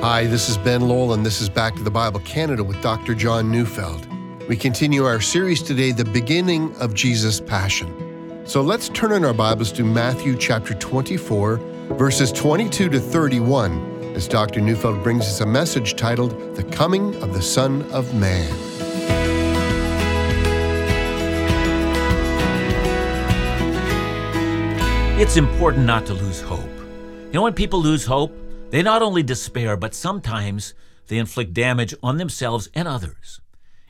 Hi, this is Ben Lowell, and this is Back to the Bible Canada with Dr. John Neufeld. We continue our series today, The Beginning of Jesus' Passion. So let's turn in our Bibles to Matthew chapter 24, verses 22 to 31, as Dr. Neufeld brings us a message titled, The Coming of the Son of Man. It's important not to lose hope. You know, when people lose hope, they not only despair, but sometimes they inflict damage on themselves and others.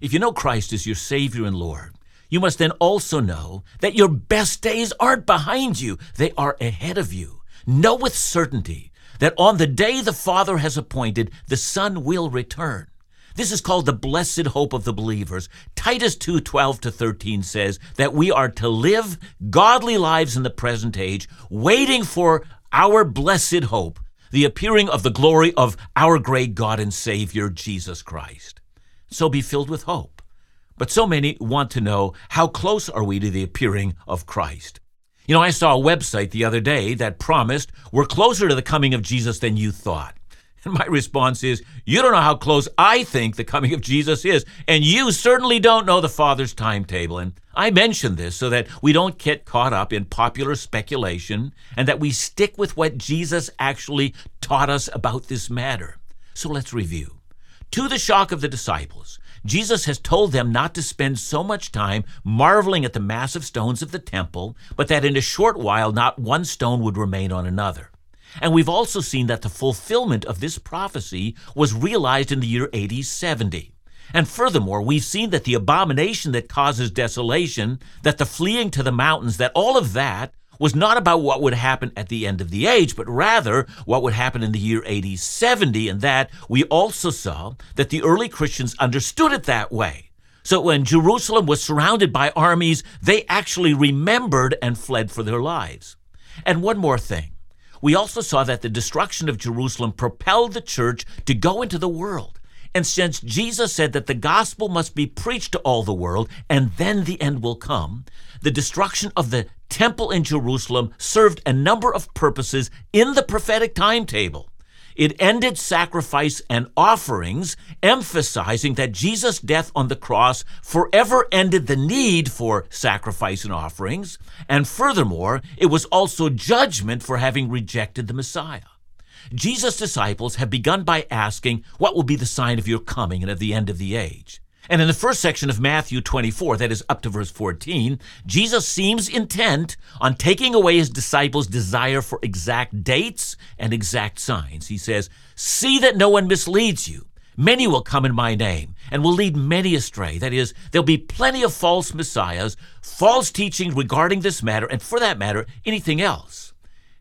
If you know Christ as your Savior and Lord, you must then also know that your best days aren't behind you, they are ahead of you. Know with certainty that on the day the Father has appointed, the Son will return. This is called the blessed hope of the believers. Titus 2 12 to 13 says that we are to live godly lives in the present age, waiting for our blessed hope, the appearing of the glory of our great God and Savior, Jesus Christ. So be filled with hope. But so many want to know how close are we to the appearing of Christ? You know, I saw a website the other day that promised we're closer to the coming of Jesus than you thought. And my response is, You don't know how close I think the coming of Jesus is, and you certainly don't know the Father's timetable. And I mention this so that we don't get caught up in popular speculation and that we stick with what Jesus actually taught us about this matter. So let's review. To the shock of the disciples, Jesus has told them not to spend so much time marveling at the massive stones of the temple, but that in a short while not one stone would remain on another. And we've also seen that the fulfillment of this prophecy was realized in the year AD 70. And furthermore, we've seen that the abomination that causes desolation, that the fleeing to the mountains, that all of that was not about what would happen at the end of the age, but rather what would happen in the year AD 70. And that we also saw that the early Christians understood it that way. So when Jerusalem was surrounded by armies, they actually remembered and fled for their lives. And one more thing. We also saw that the destruction of Jerusalem propelled the church to go into the world. And since Jesus said that the gospel must be preached to all the world and then the end will come, the destruction of the temple in Jerusalem served a number of purposes in the prophetic timetable. It ended sacrifice and offerings, emphasizing that Jesus' death on the cross forever ended the need for sacrifice and offerings. And furthermore, it was also judgment for having rejected the Messiah. Jesus' disciples have begun by asking, What will be the sign of your coming and of the end of the age? And in the first section of Matthew 24, that is up to verse 14, Jesus seems intent on taking away his disciples' desire for exact dates and exact signs. He says, See that no one misleads you. Many will come in my name and will lead many astray. That is, there'll be plenty of false messiahs, false teachings regarding this matter, and for that matter, anything else.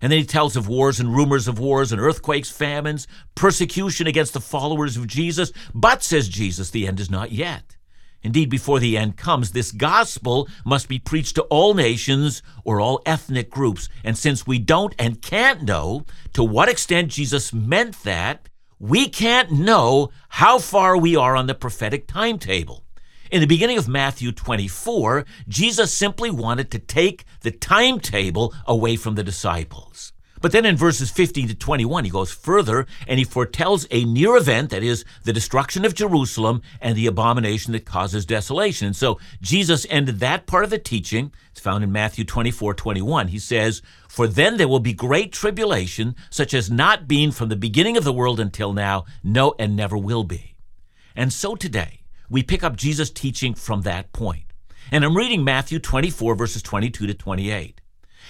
And then he tells of wars and rumors of wars and earthquakes, famines, persecution against the followers of Jesus. But, says Jesus, the end is not yet. Indeed, before the end comes, this gospel must be preached to all nations or all ethnic groups. And since we don't and can't know to what extent Jesus meant that, we can't know how far we are on the prophetic timetable. In the beginning of Matthew 24, Jesus simply wanted to take the timetable away from the disciples. But then in verses 15 to 21, he goes further and he foretells a near event, that is, the destruction of Jerusalem and the abomination that causes desolation. And so Jesus ended that part of the teaching. It's found in Matthew 24 21. He says, For then there will be great tribulation, such as not been from the beginning of the world until now, no, and never will be. And so today, we pick up Jesus' teaching from that point. And I'm reading Matthew 24, verses 22 to 28.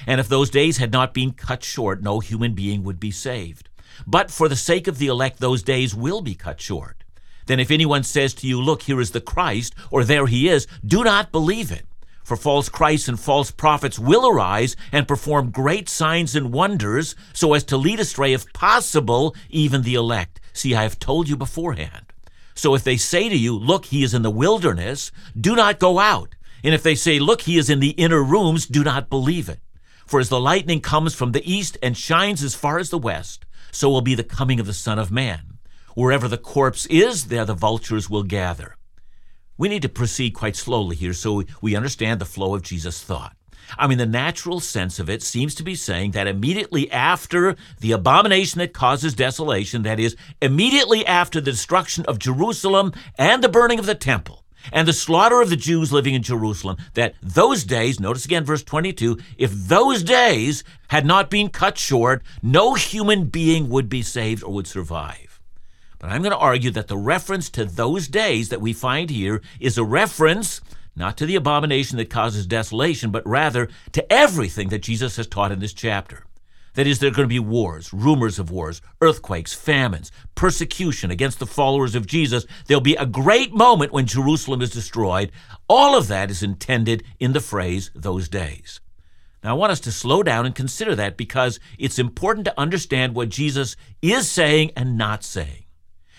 And if those days had not been cut short, no human being would be saved. But for the sake of the elect, those days will be cut short. Then if anyone says to you, Look, here is the Christ, or there he is, do not believe it. For false Christs and false prophets will arise and perform great signs and wonders, so as to lead astray, if possible, even the elect. See, I have told you beforehand. So if they say to you, Look, he is in the wilderness, do not go out. And if they say, Look, he is in the inner rooms, do not believe it. For as the lightning comes from the east and shines as far as the west, so will be the coming of the Son of Man. Wherever the corpse is, there the vultures will gather. We need to proceed quite slowly here so we understand the flow of Jesus' thought. I mean, the natural sense of it seems to be saying that immediately after the abomination that causes desolation, that is, immediately after the destruction of Jerusalem and the burning of the temple, and the slaughter of the Jews living in Jerusalem, that those days, notice again verse 22, if those days had not been cut short, no human being would be saved or would survive. But I'm going to argue that the reference to those days that we find here is a reference not to the abomination that causes desolation, but rather to everything that Jesus has taught in this chapter. That is, there are going to be wars, rumors of wars, earthquakes, famines, persecution against the followers of Jesus. There'll be a great moment when Jerusalem is destroyed. All of that is intended in the phrase, those days. Now, I want us to slow down and consider that because it's important to understand what Jesus is saying and not saying.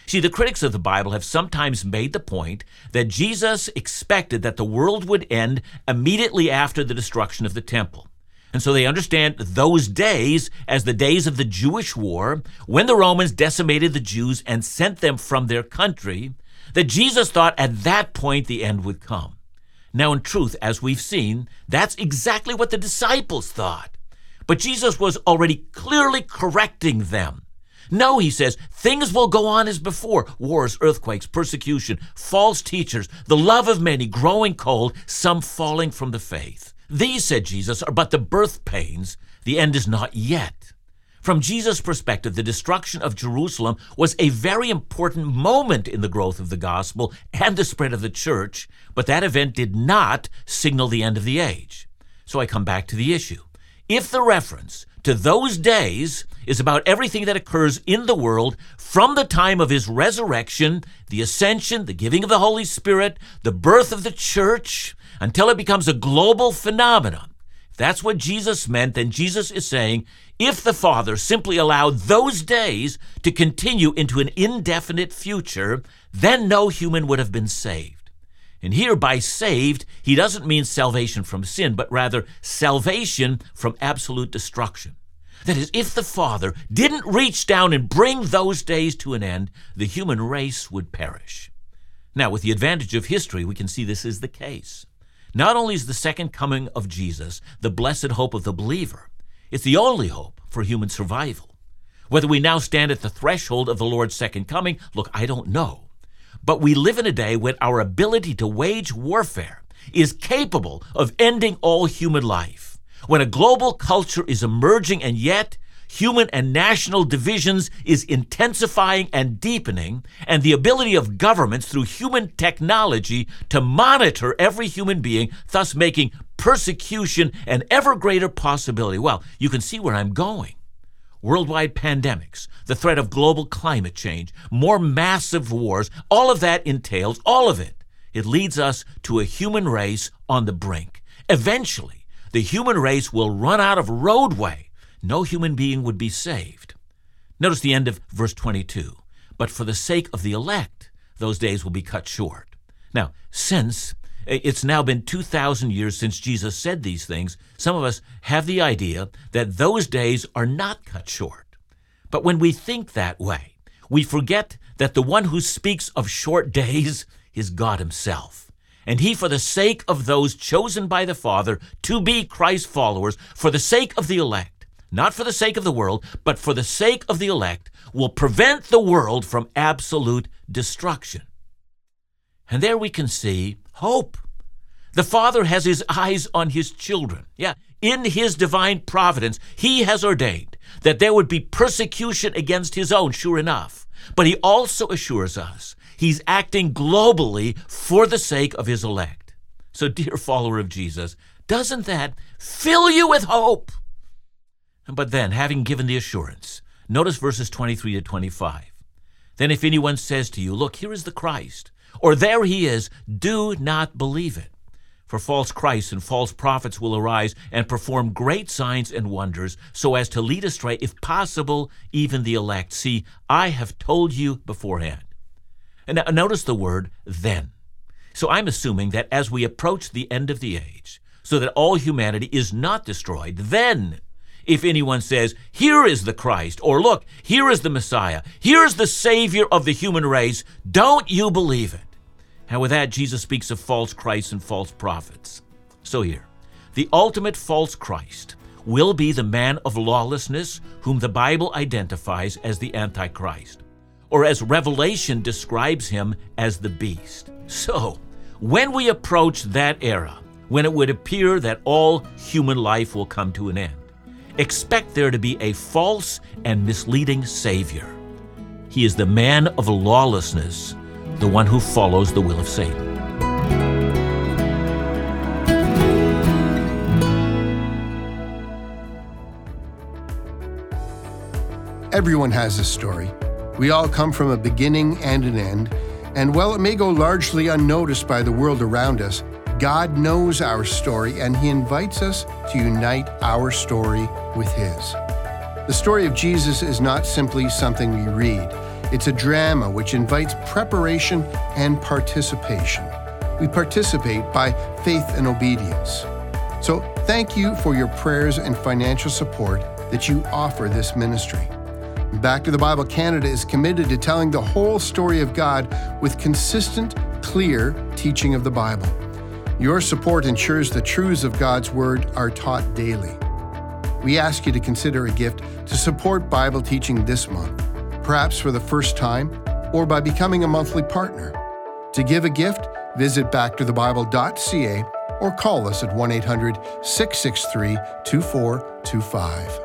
See, the critics of the Bible have sometimes made the point that Jesus expected that the world would end immediately after the destruction of the temple. And so they understand those days as the days of the Jewish war, when the Romans decimated the Jews and sent them from their country, that Jesus thought at that point the end would come. Now, in truth, as we've seen, that's exactly what the disciples thought. But Jesus was already clearly correcting them. No, he says, things will go on as before wars, earthquakes, persecution, false teachers, the love of many growing cold, some falling from the faith. These, said Jesus, are but the birth pains. The end is not yet. From Jesus' perspective, the destruction of Jerusalem was a very important moment in the growth of the gospel and the spread of the church, but that event did not signal the end of the age. So I come back to the issue. If the reference to those days is about everything that occurs in the world from the time of his resurrection, the ascension, the giving of the Holy Spirit, the birth of the church, until it becomes a global phenomenon. If that's what Jesus meant, then Jesus is saying if the Father simply allowed those days to continue into an indefinite future, then no human would have been saved. And here, by saved, he doesn't mean salvation from sin, but rather salvation from absolute destruction. That is, if the Father didn't reach down and bring those days to an end, the human race would perish. Now, with the advantage of history, we can see this is the case. Not only is the second coming of Jesus the blessed hope of the believer, it's the only hope for human survival. Whether we now stand at the threshold of the Lord's second coming, look, I don't know. But we live in a day when our ability to wage warfare is capable of ending all human life. When a global culture is emerging and yet human and national divisions is intensifying and deepening, and the ability of governments through human technology to monitor every human being, thus making persecution an ever greater possibility. Well, you can see where I'm going worldwide pandemics, the threat of global climate change, more massive wars, all of that entails, all of it, it leads us to a human race on the brink. Eventually, the human race will run out of roadway. No human being would be saved. Notice the end of verse 22. But for the sake of the elect, those days will be cut short. Now, since it's now been 2,000 years since Jesus said these things. Some of us have the idea that those days are not cut short. But when we think that way, we forget that the one who speaks of short days is God Himself. And He, for the sake of those chosen by the Father to be Christ's followers, for the sake of the elect, not for the sake of the world, but for the sake of the elect, will prevent the world from absolute destruction. And there we can see hope. The Father has his eyes on his children. Yeah, in his divine providence, he has ordained that there would be persecution against his own, sure enough. But he also assures us he's acting globally for the sake of his elect. So, dear follower of Jesus, doesn't that fill you with hope? But then, having given the assurance, notice verses 23 to 25. Then, if anyone says to you, Look, here is the Christ, or there he is, do not believe it. For false Christs and false prophets will arise and perform great signs and wonders, so as to lead astray, if possible, even the elect. See, I have told you beforehand. And notice the word then. So I'm assuming that as we approach the end of the age, so that all humanity is not destroyed, then if anyone says, Here is the Christ, or look, here is the Messiah, here is the Savior of the human race, don't you believe it? And with that, Jesus speaks of false Christs and false prophets. So here, The ultimate false Christ will be the man of lawlessness whom the Bible identifies as the Antichrist, or as Revelation describes him as the beast. So, when we approach that era, when it would appear that all human life will come to an end, expect there to be a false and misleading Savior. He is the man of lawlessness, the one who follows the will of Satan. Everyone has a story. We all come from a beginning and an end, and while it may go largely unnoticed by the world around us, God knows our story and He invites us to unite our story with His. The story of Jesus is not simply something we read, it's a drama which invites preparation and participation. We participate by faith and obedience. So, thank you for your prayers and financial support that you offer this ministry. Back to the Bible Canada is committed to telling the whole story of God with consistent, clear teaching of the Bible. Your support ensures the truths of God's Word are taught daily. We ask you to consider a gift to support Bible teaching this month, perhaps for the first time, or by becoming a monthly partner. To give a gift, visit backtothebible.ca or call us at 1 800 663 2425.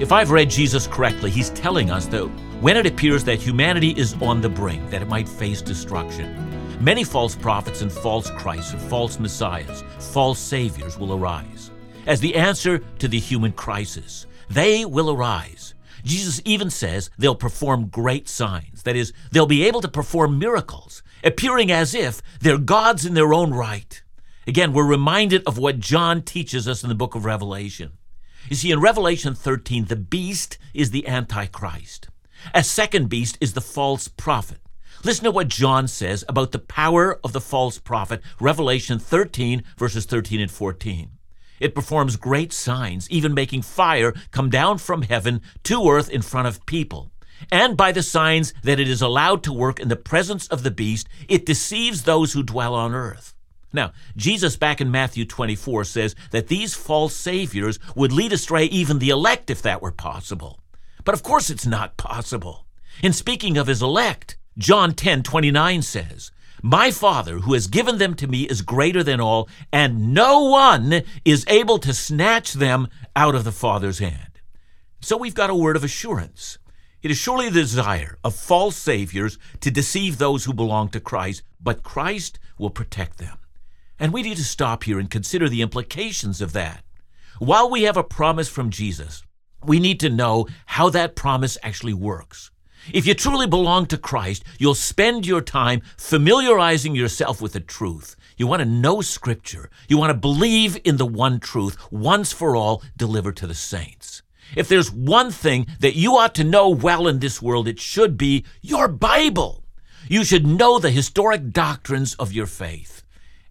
If I've read Jesus correctly, he's telling us that when it appears that humanity is on the brink, that it might face destruction, many false prophets and false Christs and false messiahs, false saviors will arise. As the answer to the human crisis, they will arise. Jesus even says they'll perform great signs. That is, they'll be able to perform miracles, appearing as if they're gods in their own right. Again, we're reminded of what John teaches us in the book of Revelation. You see, in Revelation 13, the beast is the Antichrist. A second beast is the false prophet. Listen to what John says about the power of the false prophet, Revelation 13, verses 13 and 14. It performs great signs, even making fire come down from heaven to earth in front of people. And by the signs that it is allowed to work in the presence of the beast, it deceives those who dwell on earth. Now, Jesus back in Matthew 24 says that these false saviors would lead astray even the elect if that were possible. But of course it's not possible. In speaking of his elect, John 10 29 says, My Father who has given them to me is greater than all, and no one is able to snatch them out of the Father's hand. So we've got a word of assurance. It is surely the desire of false saviors to deceive those who belong to Christ, but Christ will protect them. And we need to stop here and consider the implications of that. While we have a promise from Jesus, we need to know how that promise actually works. If you truly belong to Christ, you'll spend your time familiarizing yourself with the truth. You want to know Scripture. You want to believe in the one truth, once for all, delivered to the saints. If there's one thing that you ought to know well in this world, it should be your Bible. You should know the historic doctrines of your faith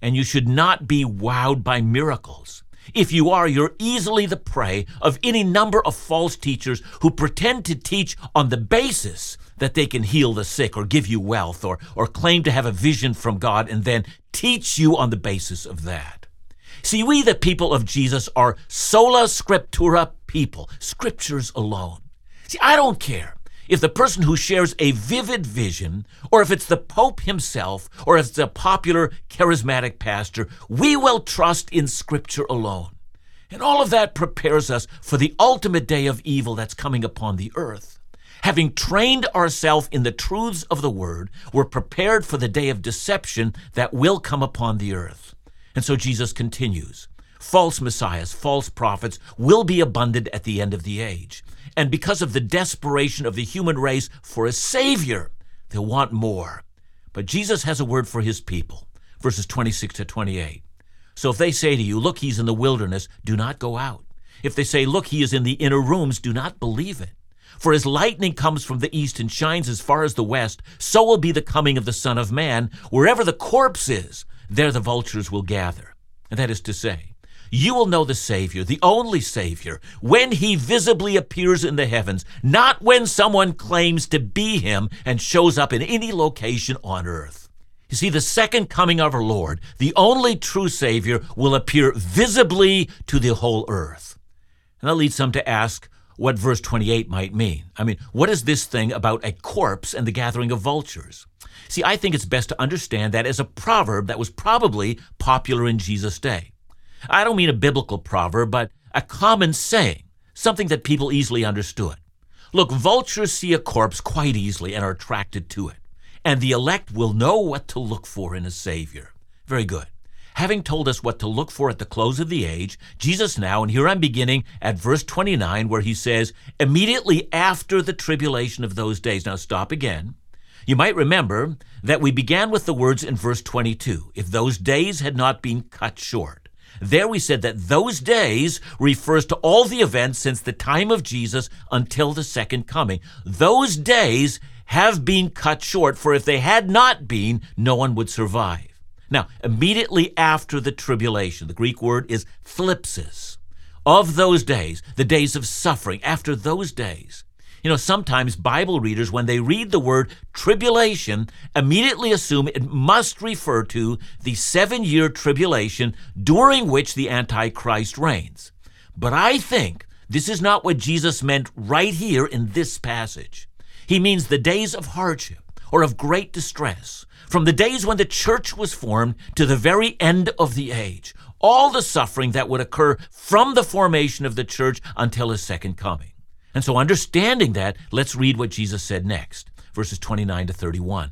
and you should not be wowed by miracles. If you are, you're easily the prey of any number of false teachers who pretend to teach on the basis that they can heal the sick or give you wealth or, or claim to have a vision from God and then teach you on the basis of that. See, we, the people of Jesus, are sola scriptura people, scriptures alone. See, I don't care if the person who shares a vivid vision, or if it's the Pope himself, or if it's a popular charismatic pastor, we will trust in Scripture alone. And all of that prepares us for the ultimate day of evil that's coming upon the earth. Having trained ourselves in the truths of the Word, we're prepared for the day of deception that will come upon the earth. And so Jesus continues false messiahs, false prophets will be abundant at the end of the age. And because of the desperation of the human race for a Savior, they'll want more. But Jesus has a word for his people, verses 26 to 28. So if they say to you, Look, he's in the wilderness, do not go out. If they say, Look, he is in the inner rooms, do not believe it. For as lightning comes from the east and shines as far as the west, so will be the coming of the Son of Man. Wherever the corpse is, there the vultures will gather. And that is to say, you will know the Savior, the only Savior, when he visibly appears in the heavens, not when someone claims to be him and shows up in any location on earth. You see, the second coming of our Lord, the only true Savior, will appear visibly to the whole earth. And that leads some to ask what verse 28 might mean. I mean, what is this thing about a corpse and the gathering of vultures? See, I think it's best to understand that as a proverb that was probably popular in Jesus' day. I don't mean a biblical proverb, but a common saying, something that people easily understood. Look, vultures see a corpse quite easily and are attracted to it, and the elect will know what to look for in a Savior. Very good. Having told us what to look for at the close of the age, Jesus now, and here I'm beginning at verse 29, where he says, immediately after the tribulation of those days. Now stop again. You might remember that we began with the words in verse 22 if those days had not been cut short. There we said that those days refers to all the events since the time of Jesus until the second coming. Those days have been cut short, for if they had not been, no one would survive. Now, immediately after the tribulation, the Greek word is thlipsis. Of those days, the days of suffering, after those days. You know, sometimes Bible readers, when they read the word tribulation, immediately assume it must refer to the seven year tribulation during which the Antichrist reigns. But I think this is not what Jesus meant right here in this passage. He means the days of hardship or of great distress, from the days when the church was formed to the very end of the age, all the suffering that would occur from the formation of the church until his second coming. And so, understanding that, let's read what Jesus said next, verses 29 to 31.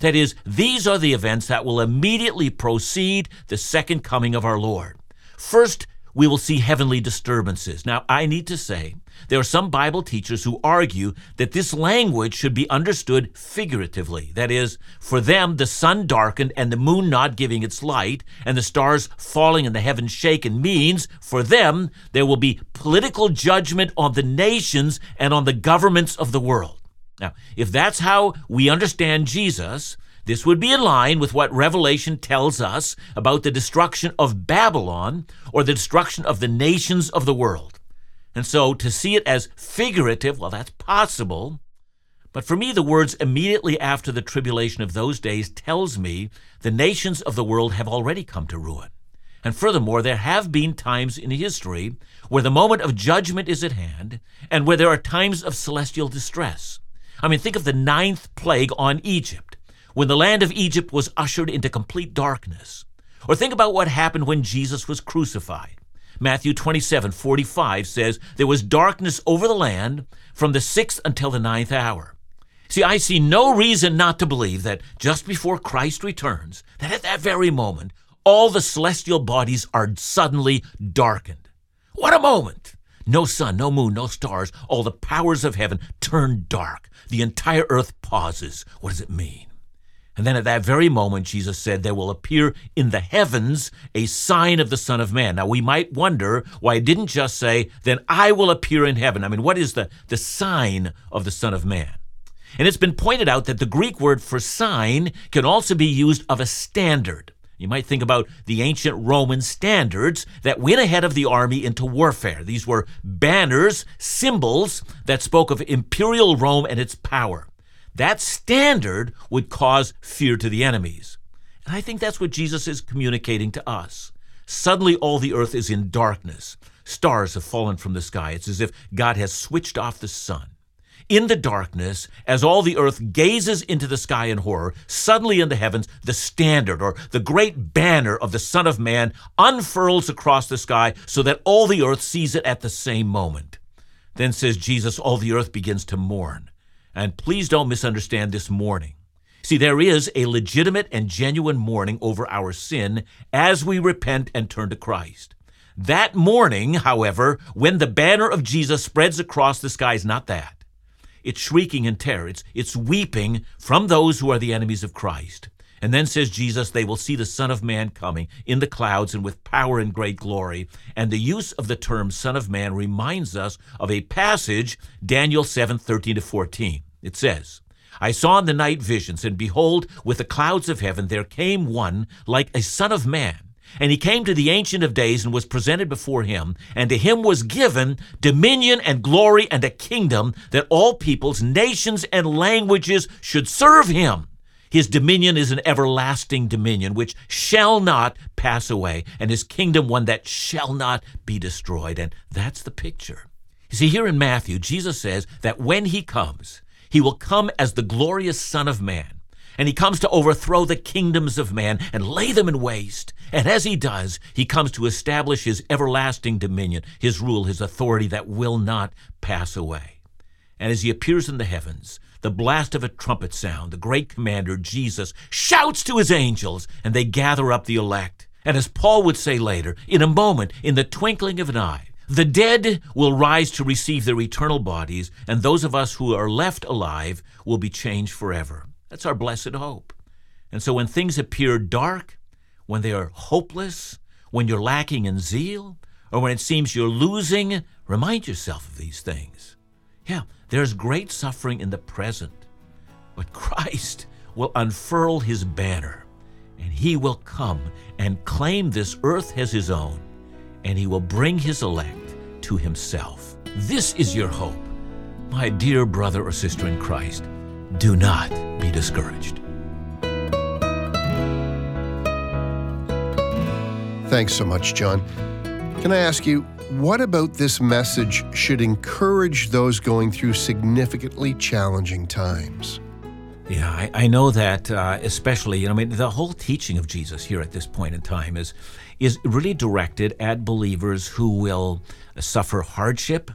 That is, these are the events that will immediately precede the second coming of our Lord. First, we will see heavenly disturbances. Now, I need to say, there are some Bible teachers who argue that this language should be understood figuratively. That is, for them, the sun darkened and the moon not giving its light, and the stars falling and the heavens shaken means, for them, there will be political judgment on the nations and on the governments of the world. Now, if that's how we understand Jesus, this would be in line with what Revelation tells us about the destruction of Babylon or the destruction of the nations of the world. And so to see it as figurative, well, that's possible. But for me, the words immediately after the tribulation of those days tells me the nations of the world have already come to ruin. And furthermore, there have been times in history where the moment of judgment is at hand and where there are times of celestial distress. I mean, think of the ninth plague on Egypt, when the land of Egypt was ushered into complete darkness. Or think about what happened when Jesus was crucified. Matthew 27 45 says, There was darkness over the land from the sixth until the ninth hour. See, I see no reason not to believe that just before Christ returns, that at that very moment, all the celestial bodies are suddenly darkened. What a moment! No sun, no moon, no stars. All the powers of heaven turn dark. The entire earth pauses. What does it mean? And then at that very moment, Jesus said, There will appear in the heavens a sign of the Son of Man. Now, we might wonder why it didn't just say, Then I will appear in heaven. I mean, what is the, the sign of the Son of Man? And it's been pointed out that the Greek word for sign can also be used of a standard. You might think about the ancient Roman standards that went ahead of the army into warfare. These were banners, symbols that spoke of imperial Rome and its power. That standard would cause fear to the enemies. And I think that's what Jesus is communicating to us. Suddenly, all the earth is in darkness. Stars have fallen from the sky. It's as if God has switched off the sun in the darkness, as all the earth gazes into the sky in horror, suddenly in the heavens, the standard or the great banner of the Son of Man unfurls across the sky so that all the earth sees it at the same moment. Then says Jesus, all the earth begins to mourn. And please don't misunderstand this mourning. See, there is a legitimate and genuine mourning over our sin as we repent and turn to Christ. That mourning, however, when the banner of Jesus spreads across the sky, is not that. It's shrieking in terror. It's, it's weeping from those who are the enemies of Christ. And then says Jesus, they will see the Son of Man coming in the clouds and with power and great glory. And the use of the term Son of Man reminds us of a passage, Daniel 7 13 to 14. It says, I saw in the night visions, and behold, with the clouds of heaven there came one like a Son of Man. And he came to the Ancient of Days and was presented before him, and to him was given dominion and glory and a kingdom that all peoples, nations, and languages should serve him. His dominion is an everlasting dominion which shall not pass away, and his kingdom one that shall not be destroyed. And that's the picture. You see, here in Matthew, Jesus says that when he comes, he will come as the glorious Son of Man. And he comes to overthrow the kingdoms of man and lay them in waste. And as he does, he comes to establish his everlasting dominion, his rule, his authority that will not pass away. And as he appears in the heavens, the blast of a trumpet sound, the great commander, Jesus, shouts to his angels, and they gather up the elect. And as Paul would say later, in a moment, in the twinkling of an eye, the dead will rise to receive their eternal bodies, and those of us who are left alive will be changed forever. That's our blessed hope. And so when things appear dark, when they are hopeless, when you're lacking in zeal, or when it seems you're losing, remind yourself of these things. Yeah, there's great suffering in the present, but Christ will unfurl his banner, and he will come and claim this earth as his own, and he will bring his elect to himself. This is your hope. My dear brother or sister in Christ, do not be discouraged. Thanks so much, John. Can I ask you, what about this message should encourage those going through significantly challenging times? Yeah, I, I know that, uh, especially, you know, I mean, the whole teaching of Jesus here at this point in time is is really directed at believers who will suffer hardship.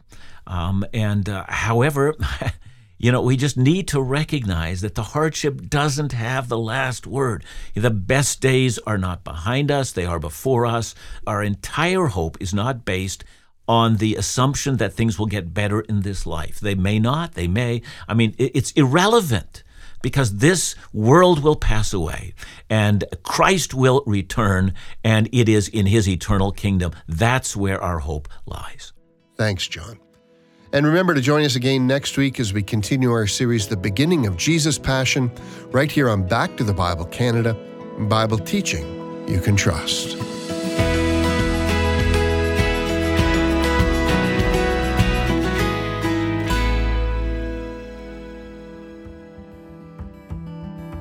Um, and uh, however, You know, we just need to recognize that the hardship doesn't have the last word. The best days are not behind us, they are before us. Our entire hope is not based on the assumption that things will get better in this life. They may not, they may. I mean, it's irrelevant because this world will pass away and Christ will return, and it is in his eternal kingdom. That's where our hope lies. Thanks, John. And remember to join us again next week as we continue our series, The Beginning of Jesus' Passion, right here on Back to the Bible Canada, Bible teaching you can trust.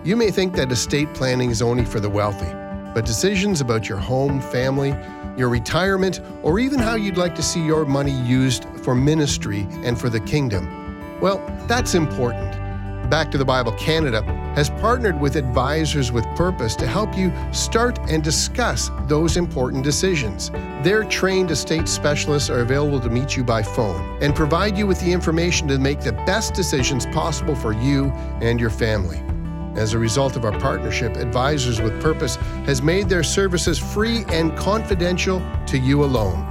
You may think that estate planning is only for the wealthy, but decisions about your home, family, your retirement, or even how you'd like to see your money used for ministry and for the kingdom. Well, that's important. Back to the Bible Canada has partnered with Advisors with Purpose to help you start and discuss those important decisions. Their trained estate specialists are available to meet you by phone and provide you with the information to make the best decisions possible for you and your family. As a result of our partnership, Advisors with Purpose has made their services free and confidential to you alone,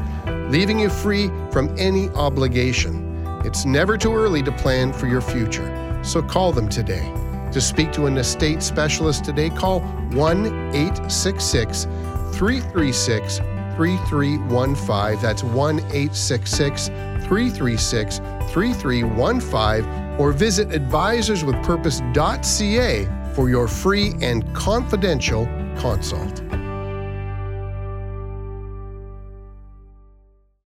leaving you free from any obligation. It's never too early to plan for your future, so call them today. To speak to an estate specialist today, call 1 866 336 3315. That's 1 866 336 3315 or visit advisorswithpurpose.ca for your free and confidential consult.